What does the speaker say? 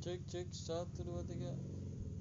Çek cek saat tiruatiga